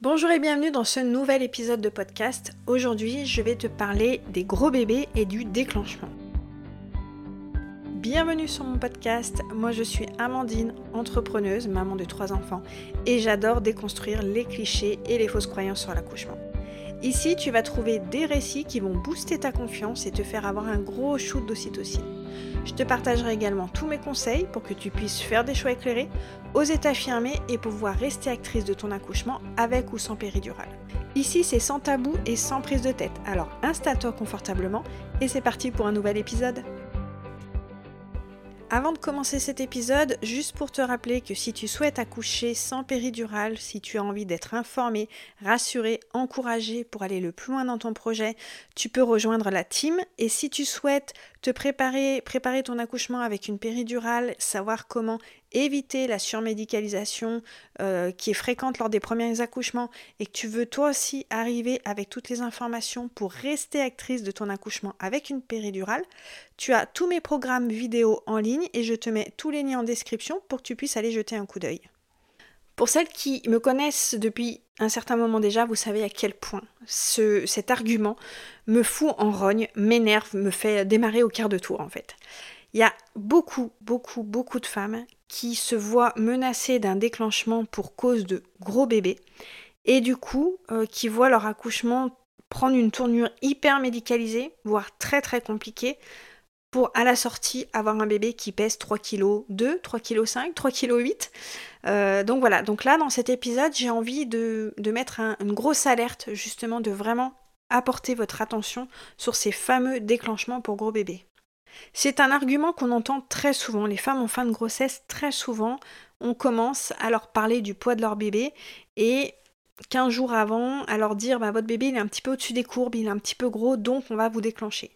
Bonjour et bienvenue dans ce nouvel épisode de podcast. Aujourd'hui, je vais te parler des gros bébés et du déclenchement. Bienvenue sur mon podcast. Moi, je suis Amandine, entrepreneuse, maman de trois enfants, et j'adore déconstruire les clichés et les fausses croyances sur l'accouchement. Ici, tu vas trouver des récits qui vont booster ta confiance et te faire avoir un gros shoot d'ocytocine. Je te partagerai également tous mes conseils pour que tu puisses faire des choix éclairés, oser t'affirmer et pouvoir rester actrice de ton accouchement avec ou sans péridurale. Ici, c'est sans tabou et sans prise de tête. Alors installe-toi confortablement et c'est parti pour un nouvel épisode. Avant de commencer cet épisode, juste pour te rappeler que si tu souhaites accoucher sans péridurale, si tu as envie d'être informé, rassuré, encouragé pour aller le plus loin dans ton projet, tu peux rejoindre la team. Et si tu souhaites te préparer, préparer ton accouchement avec une péridurale, savoir comment éviter la surmédicalisation euh, qui est fréquente lors des premiers accouchements et que tu veux toi aussi arriver avec toutes les informations pour rester actrice de ton accouchement avec une péridurale, tu as tous mes programmes vidéo en ligne et je te mets tous les liens en description pour que tu puisses aller jeter un coup d'œil. Pour celles qui me connaissent depuis un certain moment déjà, vous savez à quel point ce, cet argument me fout en rogne, m'énerve, me fait démarrer au quart de tour en fait. Il y a beaucoup, beaucoup, beaucoup de femmes qui se voient menacées d'un déclenchement pour cause de gros bébés et du coup euh, qui voient leur accouchement prendre une tournure hyper médicalisée, voire très très compliquée, pour à la sortie avoir un bébé qui pèse 3 kg 2, 3 kg 5, 3 kg 8. donc voilà, donc là dans cet épisode j'ai envie de, mettre une grosse alerte justement de vraiment apporter votre attention sur ces fameux déclenchements pour gros bébés. C'est un argument qu'on entend très souvent. Les femmes en fin de grossesse, très souvent, on commence à leur parler du poids de leur bébé et 15 jours avant, à leur dire bah, votre bébé il est un petit peu au-dessus des courbes, il est un petit peu gros, donc on va vous déclencher.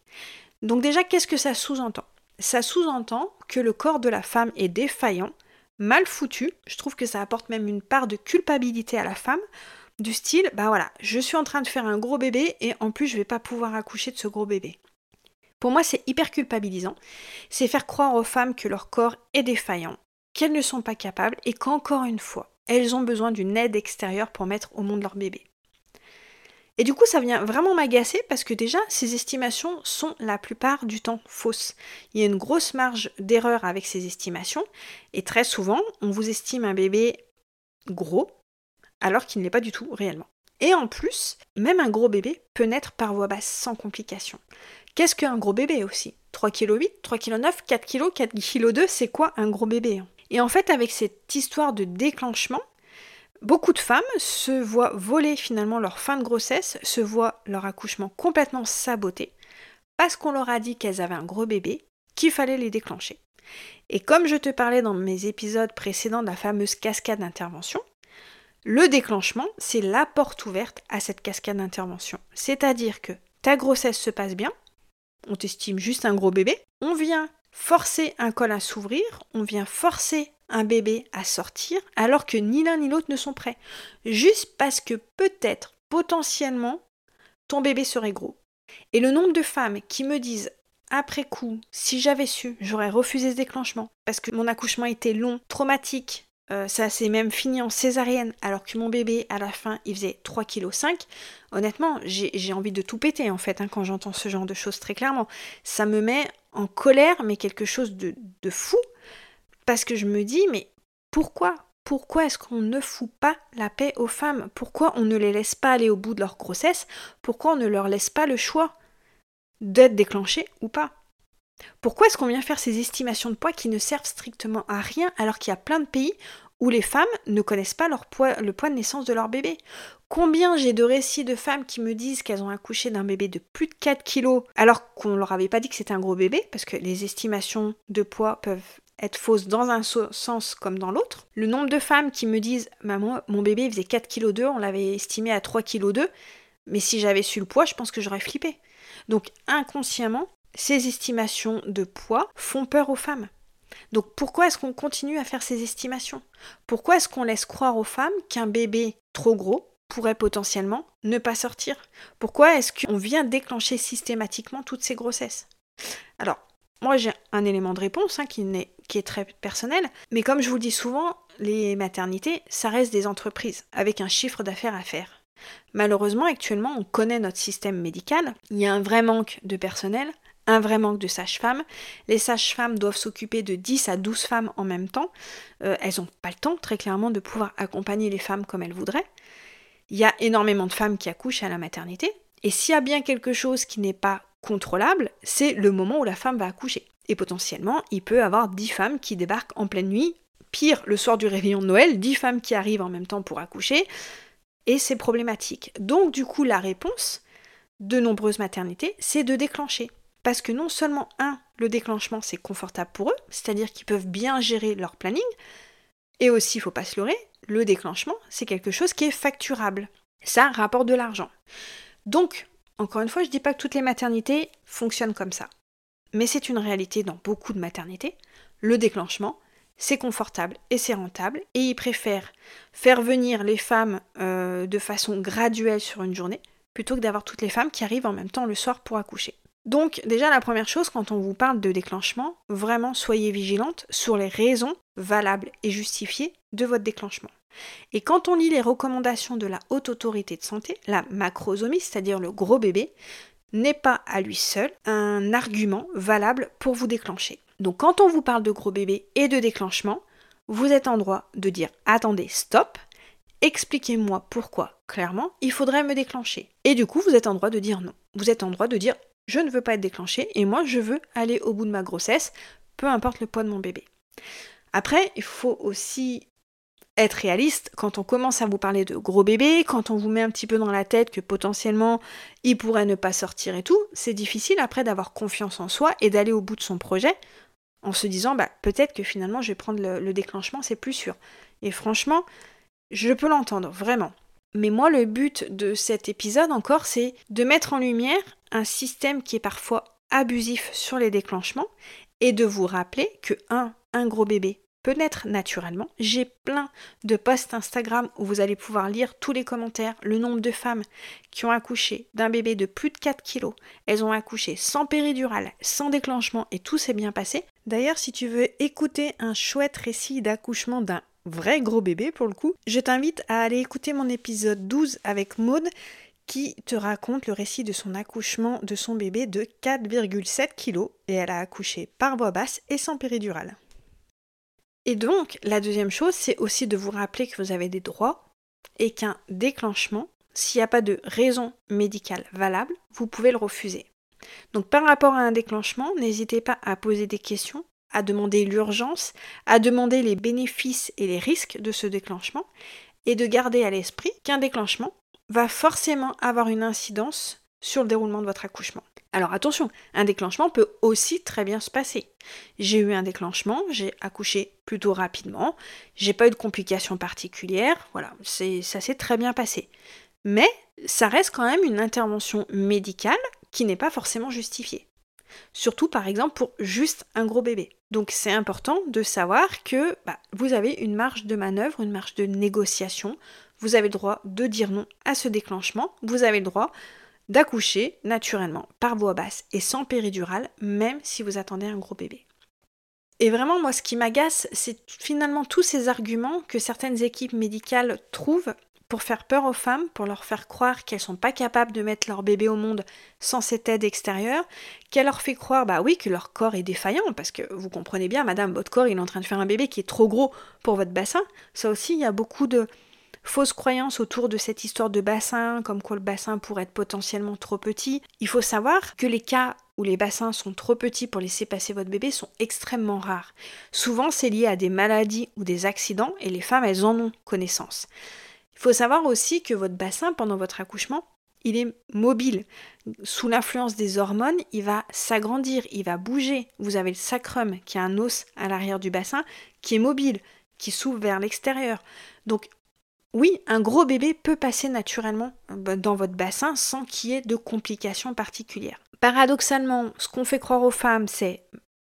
Donc déjà, qu'est-ce que ça sous-entend? Ça sous-entend que le corps de la femme est défaillant, mal foutu. Je trouve que ça apporte même une part de culpabilité à la femme, du style, bah voilà, je suis en train de faire un gros bébé et en plus je vais pas pouvoir accoucher de ce gros bébé. Pour moi, c'est hyper culpabilisant. C'est faire croire aux femmes que leur corps est défaillant, qu'elles ne sont pas capables et qu'encore une fois, elles ont besoin d'une aide extérieure pour mettre au monde leur bébé. Et du coup, ça vient vraiment m'agacer parce que déjà, ces estimations sont la plupart du temps fausses. Il y a une grosse marge d'erreur avec ces estimations et très souvent, on vous estime un bébé gros alors qu'il ne l'est pas du tout réellement. Et en plus, même un gros bébé peut naître par voie basse sans complications. Qu'est-ce qu'un gros bébé aussi? 3 kg 8, 3 kg 9, 4 kg, 4 kg 2, c'est quoi un gros bébé hein? Et en fait, avec cette histoire de déclenchement, beaucoup de femmes se voient voler finalement leur fin de grossesse, se voient leur accouchement complètement saboté, parce qu'on leur a dit qu'elles avaient un gros bébé, qu'il fallait les déclencher. Et comme je te parlais dans mes épisodes précédents de la fameuse cascade d'intervention, le déclenchement, c'est la porte ouverte à cette cascade d'intervention. C'est-à-dire que ta grossesse se passe bien, on t'estime juste un gros bébé, on vient forcer un col à s'ouvrir, on vient forcer un bébé à sortir, alors que ni l'un ni l'autre ne sont prêts. Juste parce que peut-être, potentiellement, ton bébé serait gros. Et le nombre de femmes qui me disent après coup, si j'avais su, j'aurais refusé ce déclenchement parce que mon accouchement était long, traumatique, euh, ça s'est même fini en césarienne, alors que mon bébé, à la fin, il faisait 3,5 kg. Honnêtement, j'ai envie de tout péter, en fait, hein, quand j'entends ce genre de choses très clairement. Ça me met en colère, mais quelque chose de, de fou, parce que je me dis, mais pourquoi? Pourquoi est-ce qu'on ne fout pas la paix aux femmes? Pourquoi on ne les laisse pas aller au bout de leur grossesse? Pourquoi on ne leur laisse pas le choix d'être déclenchées ou pas? Pourquoi est-ce qu'on vient faire ces estimations de poids qui ne servent strictement à rien alors qu'il y a plein de pays où les femmes ne connaissent pas le poids de naissance de leur bébé? Combien j'ai de récits de femmes qui me disent qu'elles ont accouché d'un bébé de plus de 4 kilos alors qu'on leur avait pas dit que c'était un gros bébé parce que les estimations de poids peuvent être fausses dans un sens comme dans l'autre. Le nombre de femmes qui me disent Maman, mon bébé faisait 4 kg 2, on l'avait estimé à 3 kg 2, mais si j'avais su le poids, je pense que j'aurais flippé. Donc inconsciemment, ces estimations de poids font peur aux femmes. Donc pourquoi est-ce qu'on continue à faire ces estimations? Pourquoi est-ce qu'on laisse croire aux femmes qu'un bébé trop gros pourrait potentiellement ne pas sortir? Pourquoi est-ce qu'on vient déclencher systématiquement toutes ces grossesses? Alors, moi j'ai un élément de réponse hein, qui, est, qui est très personnel, mais comme je vous le dis souvent, les maternités, ça reste des entreprises avec un chiffre d'affaires à faire. Malheureusement, actuellement, on connaît notre système médical. Il y a un vrai manque de personnel, un vrai manque de sages-femmes. Les sages-femmes doivent s'occuper de 10 à 12 femmes en même temps. Euh, elles n'ont pas le temps, très clairement, de pouvoir accompagner les femmes comme elles voudraient. Il y a énormément de femmes qui accouchent à la maternité. Et s'il y a bien quelque chose qui n'est pas contrôlable, c'est le moment où la femme va accoucher. Et potentiellement, il peut y avoir 10 femmes qui débarquent en pleine nuit. Pire, le soir du réveillon de Noël, 10 femmes qui arrivent en même temps pour accoucher. Et c'est problématique. Donc du coup, la réponse de nombreuses maternités, c'est de déclencher. Parce que non seulement, un, le déclenchement, c'est confortable pour eux, c'est-à-dire qu'ils peuvent bien gérer leur planning, et aussi, il faut pas se leurrer, le déclenchement, c'est quelque chose qui est facturable. Ça rapporte de l'argent. Donc, encore une fois, je ne dis pas que toutes les maternités fonctionnent comme ça. Mais c'est une réalité dans beaucoup de maternités. Le déclenchement, c'est confortable et c'est rentable. Et ils préfèrent faire venir les femmes euh, de façon graduelle sur une journée plutôt que d'avoir toutes les femmes qui arrivent en même temps le soir pour accoucher. Donc déjà la première chose quand on vous parle de déclenchement, vraiment soyez vigilante sur les raisons valables et justifiées de votre déclenchement. Et quand on lit les recommandations de la haute autorité de santé, la macrosomie, c'est-à-dire le gros bébé, n'est pas à lui seul un argument valable pour vous déclencher. Donc quand on vous parle de gros bébé et de déclenchement, vous êtes en droit de dire attendez, stop, expliquez-moi pourquoi, clairement, il faudrait me déclencher. Et du coup, vous êtes en droit de dire non. Vous êtes en droit de dire je ne veux pas être déclenché et moi je veux aller au bout de ma grossesse, peu importe le poids de mon bébé. Après, il faut aussi être réaliste, quand on commence à vous parler de gros bébé, quand on vous met un petit peu dans la tête que potentiellement il pourrait ne pas sortir et tout, c'est difficile après d'avoir confiance en soi et d'aller au bout de son projet en se disant bah peut-être que finalement je vais prendre le déclenchement, c'est plus sûr. Et franchement, je peux l'entendre, vraiment. Mais moi, le but de cet épisode encore, c'est de mettre en lumière un système qui est parfois abusif sur les déclenchements et de vous rappeler que un, un gros bébé peut naître naturellement. J'ai plein de posts Instagram où vous allez pouvoir lire tous les commentaires, le nombre de femmes qui ont accouché d'un bébé de plus de 4 kilos. Elles ont accouché sans péridurale, sans déclenchement et tout s'est bien passé. D'ailleurs, si tu veux écouter un chouette récit d'accouchement d'un vrai gros bébé pour le coup, je t'invite à aller écouter mon épisode 12 avec Maude qui te raconte le récit de son accouchement de son bébé de 4,7 kg et elle a accouché par voie basse et sans péridurale. Et donc, la deuxième chose, c'est aussi de vous rappeler que vous avez des droits et qu'un déclenchement, s'il n'y a pas de raison médicale valable, vous pouvez le refuser. Donc par rapport à un déclenchement, n'hésitez pas à poser des questions, à demander l'urgence, à demander les bénéfices et les risques de ce déclenchement, et de garder à l'esprit qu'un déclenchement va forcément avoir une incidence sur le déroulement de votre accouchement. Alors attention, un déclenchement peut aussi très bien se passer. J'ai eu un déclenchement, j'ai accouché plutôt rapidement, j'ai pas eu de complications particulières, voilà, ça s'est très bien passé. Mais ça reste quand même une intervention médicale qui n'est pas forcément justifiée. Surtout par exemple pour juste un gros bébé. Donc c'est important de savoir que bah, vous avez une marge de manœuvre, une marge de négociation. Vous avez le droit de dire non à ce déclenchement. Vous avez le droit d'accoucher naturellement par voie basse et sans péridurale, même si vous attendez un gros bébé. Et vraiment, moi, ce qui m'agace, c'est finalement tous ces arguments que certaines équipes médicales trouvent pour faire peur aux femmes, pour leur faire croire qu'elles sont pas capables de mettre leur bébé au monde sans cette aide extérieure, qu'elle leur fait croire, bah oui, que leur corps est défaillant, parce que vous comprenez bien, madame, votre corps, il est en train de faire un bébé qui est trop gros pour votre bassin. Ça aussi, il y a beaucoup de, fausses croyances autour de cette histoire de bassin, comme quoi le bassin pourrait être potentiellement trop petit. Il faut savoir que les cas où les bassins sont trop petits pour laisser passer votre bébé sont extrêmement rares. Souvent, c'est lié à des maladies ou des accidents et les femmes, elles en ont connaissance. Il faut savoir aussi que votre bassin, pendant votre accouchement, il est mobile. Sous l'influence des hormones, il va s'agrandir, il va bouger. Vous avez le sacrum, qui est un os à l'arrière du bassin, qui est mobile, qui s'ouvre vers l'extérieur. Donc, oui, un gros bébé peut passer naturellement euh, dans votre bassin sans qu'il y ait de complications particulières. Paradoxalement, ce qu'on fait croire aux femmes, c'est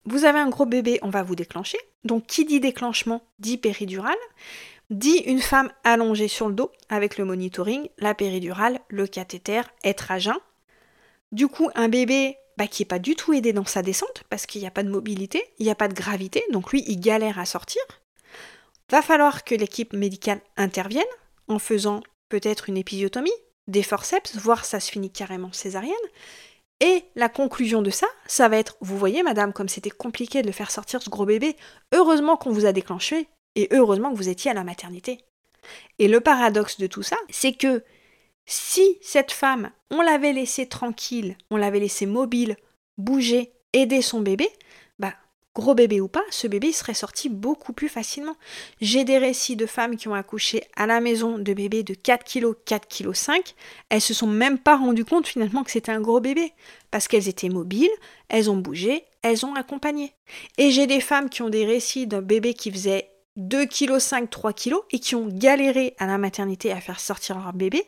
vous avez un gros bébé, on va vous déclencher. Donc qui dit déclenchement dit péridurale dit une femme allongée sur le dos avec le monitoring, la péridurale, le cathéter, être à jeun. Du coup, un bébé bah, qui n'est pas du tout aidé dans sa descente parce qu'il n'y a pas de mobilité, il n'y a pas de gravité, donc lui, il galère à sortir. Va falloir que l'équipe médicale intervienne en faisant peut-être une épisiotomie, des forceps, voire ça se finit carrément césarienne. Et la conclusion de ça, ça va être, vous voyez madame, comme c'était compliqué de le faire sortir ce gros bébé, heureusement qu'on vous a déclenché et heureusement que vous étiez à la maternité. Et le paradoxe de tout ça, c'est que si cette femme, on l'avait laissée tranquille, on l'avait laissée mobile, bouger, aider son bébé, gros bébé ou pas, ce bébé serait sorti beaucoup plus facilement. J'ai des récits de femmes qui ont accouché à la maison de bébés de 4 kg, 4 kg 5. Elles se sont même pas rendues compte finalement que c'était un gros bébé. Parce qu'elles étaient mobiles, elles ont bougé, elles ont accompagné. Et j'ai des femmes qui ont des récits d'un bébé qui faisait 2 kg 5, 3 kg et qui ont galéré à la maternité à faire sortir leur bébé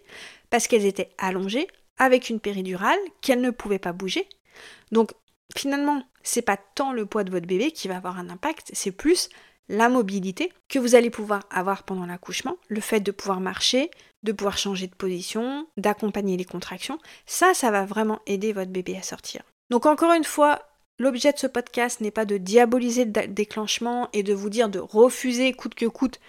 parce qu'elles étaient allongées avec une péridurale qu'elles ne pouvaient pas bouger. Donc finalement, c'est pas tant le poids de votre bébé qui va avoir un impact, c'est plus la mobilité que vous allez pouvoir avoir pendant l'accouchement, le fait de pouvoir marcher, de pouvoir changer de position, d'accompagner les contractions, ça, ça va vraiment aider votre bébé à sortir. Donc encore une fois, l'objet de ce podcast n'est pas de diaboliser le déclenchement et de vous dire de refuser coûte que coûte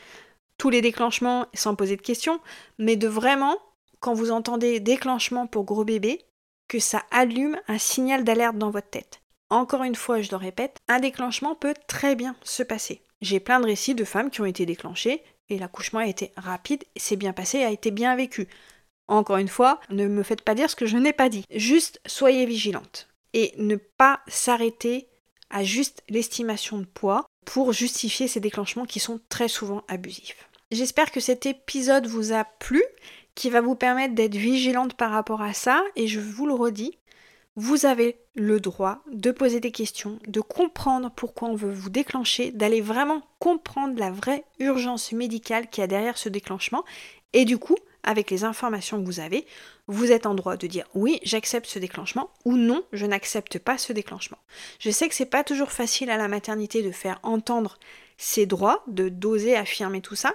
tous les déclenchements sans poser de questions, mais de vraiment, quand vous entendez déclenchement pour gros bébé, que ça allume un signal d'alerte dans votre tête. Encore une fois, je le répète, un déclenchement peut très bien se passer. J'ai plein de récits de femmes qui ont été déclenchées et l'accouchement a été rapide, s'est bien passé, a été bien vécu. Encore une fois, ne me faites pas dire ce que je n'ai pas dit. Juste soyez vigilante et ne pas s'arrêter à juste l'estimation de poids pour justifier ces déclenchements qui sont très souvent abusifs. J'espère que cet épisode vous a plu qui va vous permettre d'être vigilante par rapport à ça. Et je vous le redis, vous avez le droit de poser des questions, de comprendre pourquoi on veut vous déclencher, d'aller vraiment comprendre la vraie urgence médicale qu'il y a derrière ce déclenchement. Et du coup, avec les informations que vous avez, vous êtes en droit de dire oui, j'accepte ce déclenchement ou non, je n'accepte pas ce déclenchement. Je sais que c'est pas toujours facile à la maternité de faire entendre ses droits, de d'oser affirmer tout ça,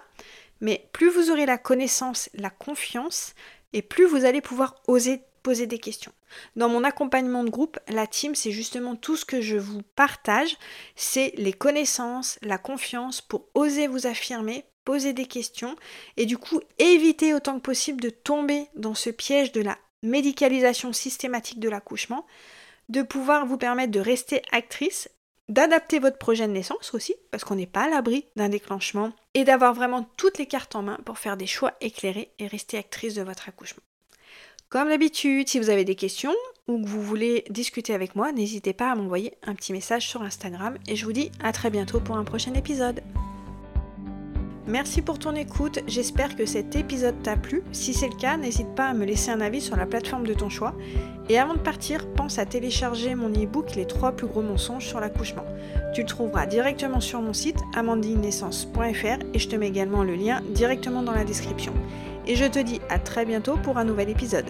mais plus vous aurez la connaissance, la confiance, et plus vous allez pouvoir oser poser des questions. Dans mon accompagnement de groupe, la team, c'est justement tout ce que je vous partage, c'est les connaissances, la confiance pour oser vous affirmer, poser des questions et du coup éviter autant que possible de tomber dans ce piège de la médicalisation systématique de l'accouchement, de pouvoir vous permettre de rester actrice d'adapter votre projet de naissance aussi, parce qu'on n'est pas à l'abri d'un déclenchement, et d'avoir vraiment toutes les cartes en main pour faire des choix éclairés et rester actrice de votre accouchement. Comme d'habitude, si vous avez des questions ou que vous voulez discuter avec moi, n'hésitez pas à m'envoyer un petit message sur Instagram et je vous dis à très bientôt pour un prochain épisode. Merci pour ton écoute, j'espère que cet épisode t'a plu. Si c'est le cas, n'hésite pas à me laisser un avis sur la plateforme de ton choix. Et avant de partir, pense à télécharger mon e-book Les 3 plus gros mensonges sur l'accouchement. Tu le trouveras directement sur mon site amandinenaissance.fr et je te mets également le lien directement dans la description. Et je te dis à très bientôt pour un nouvel épisode.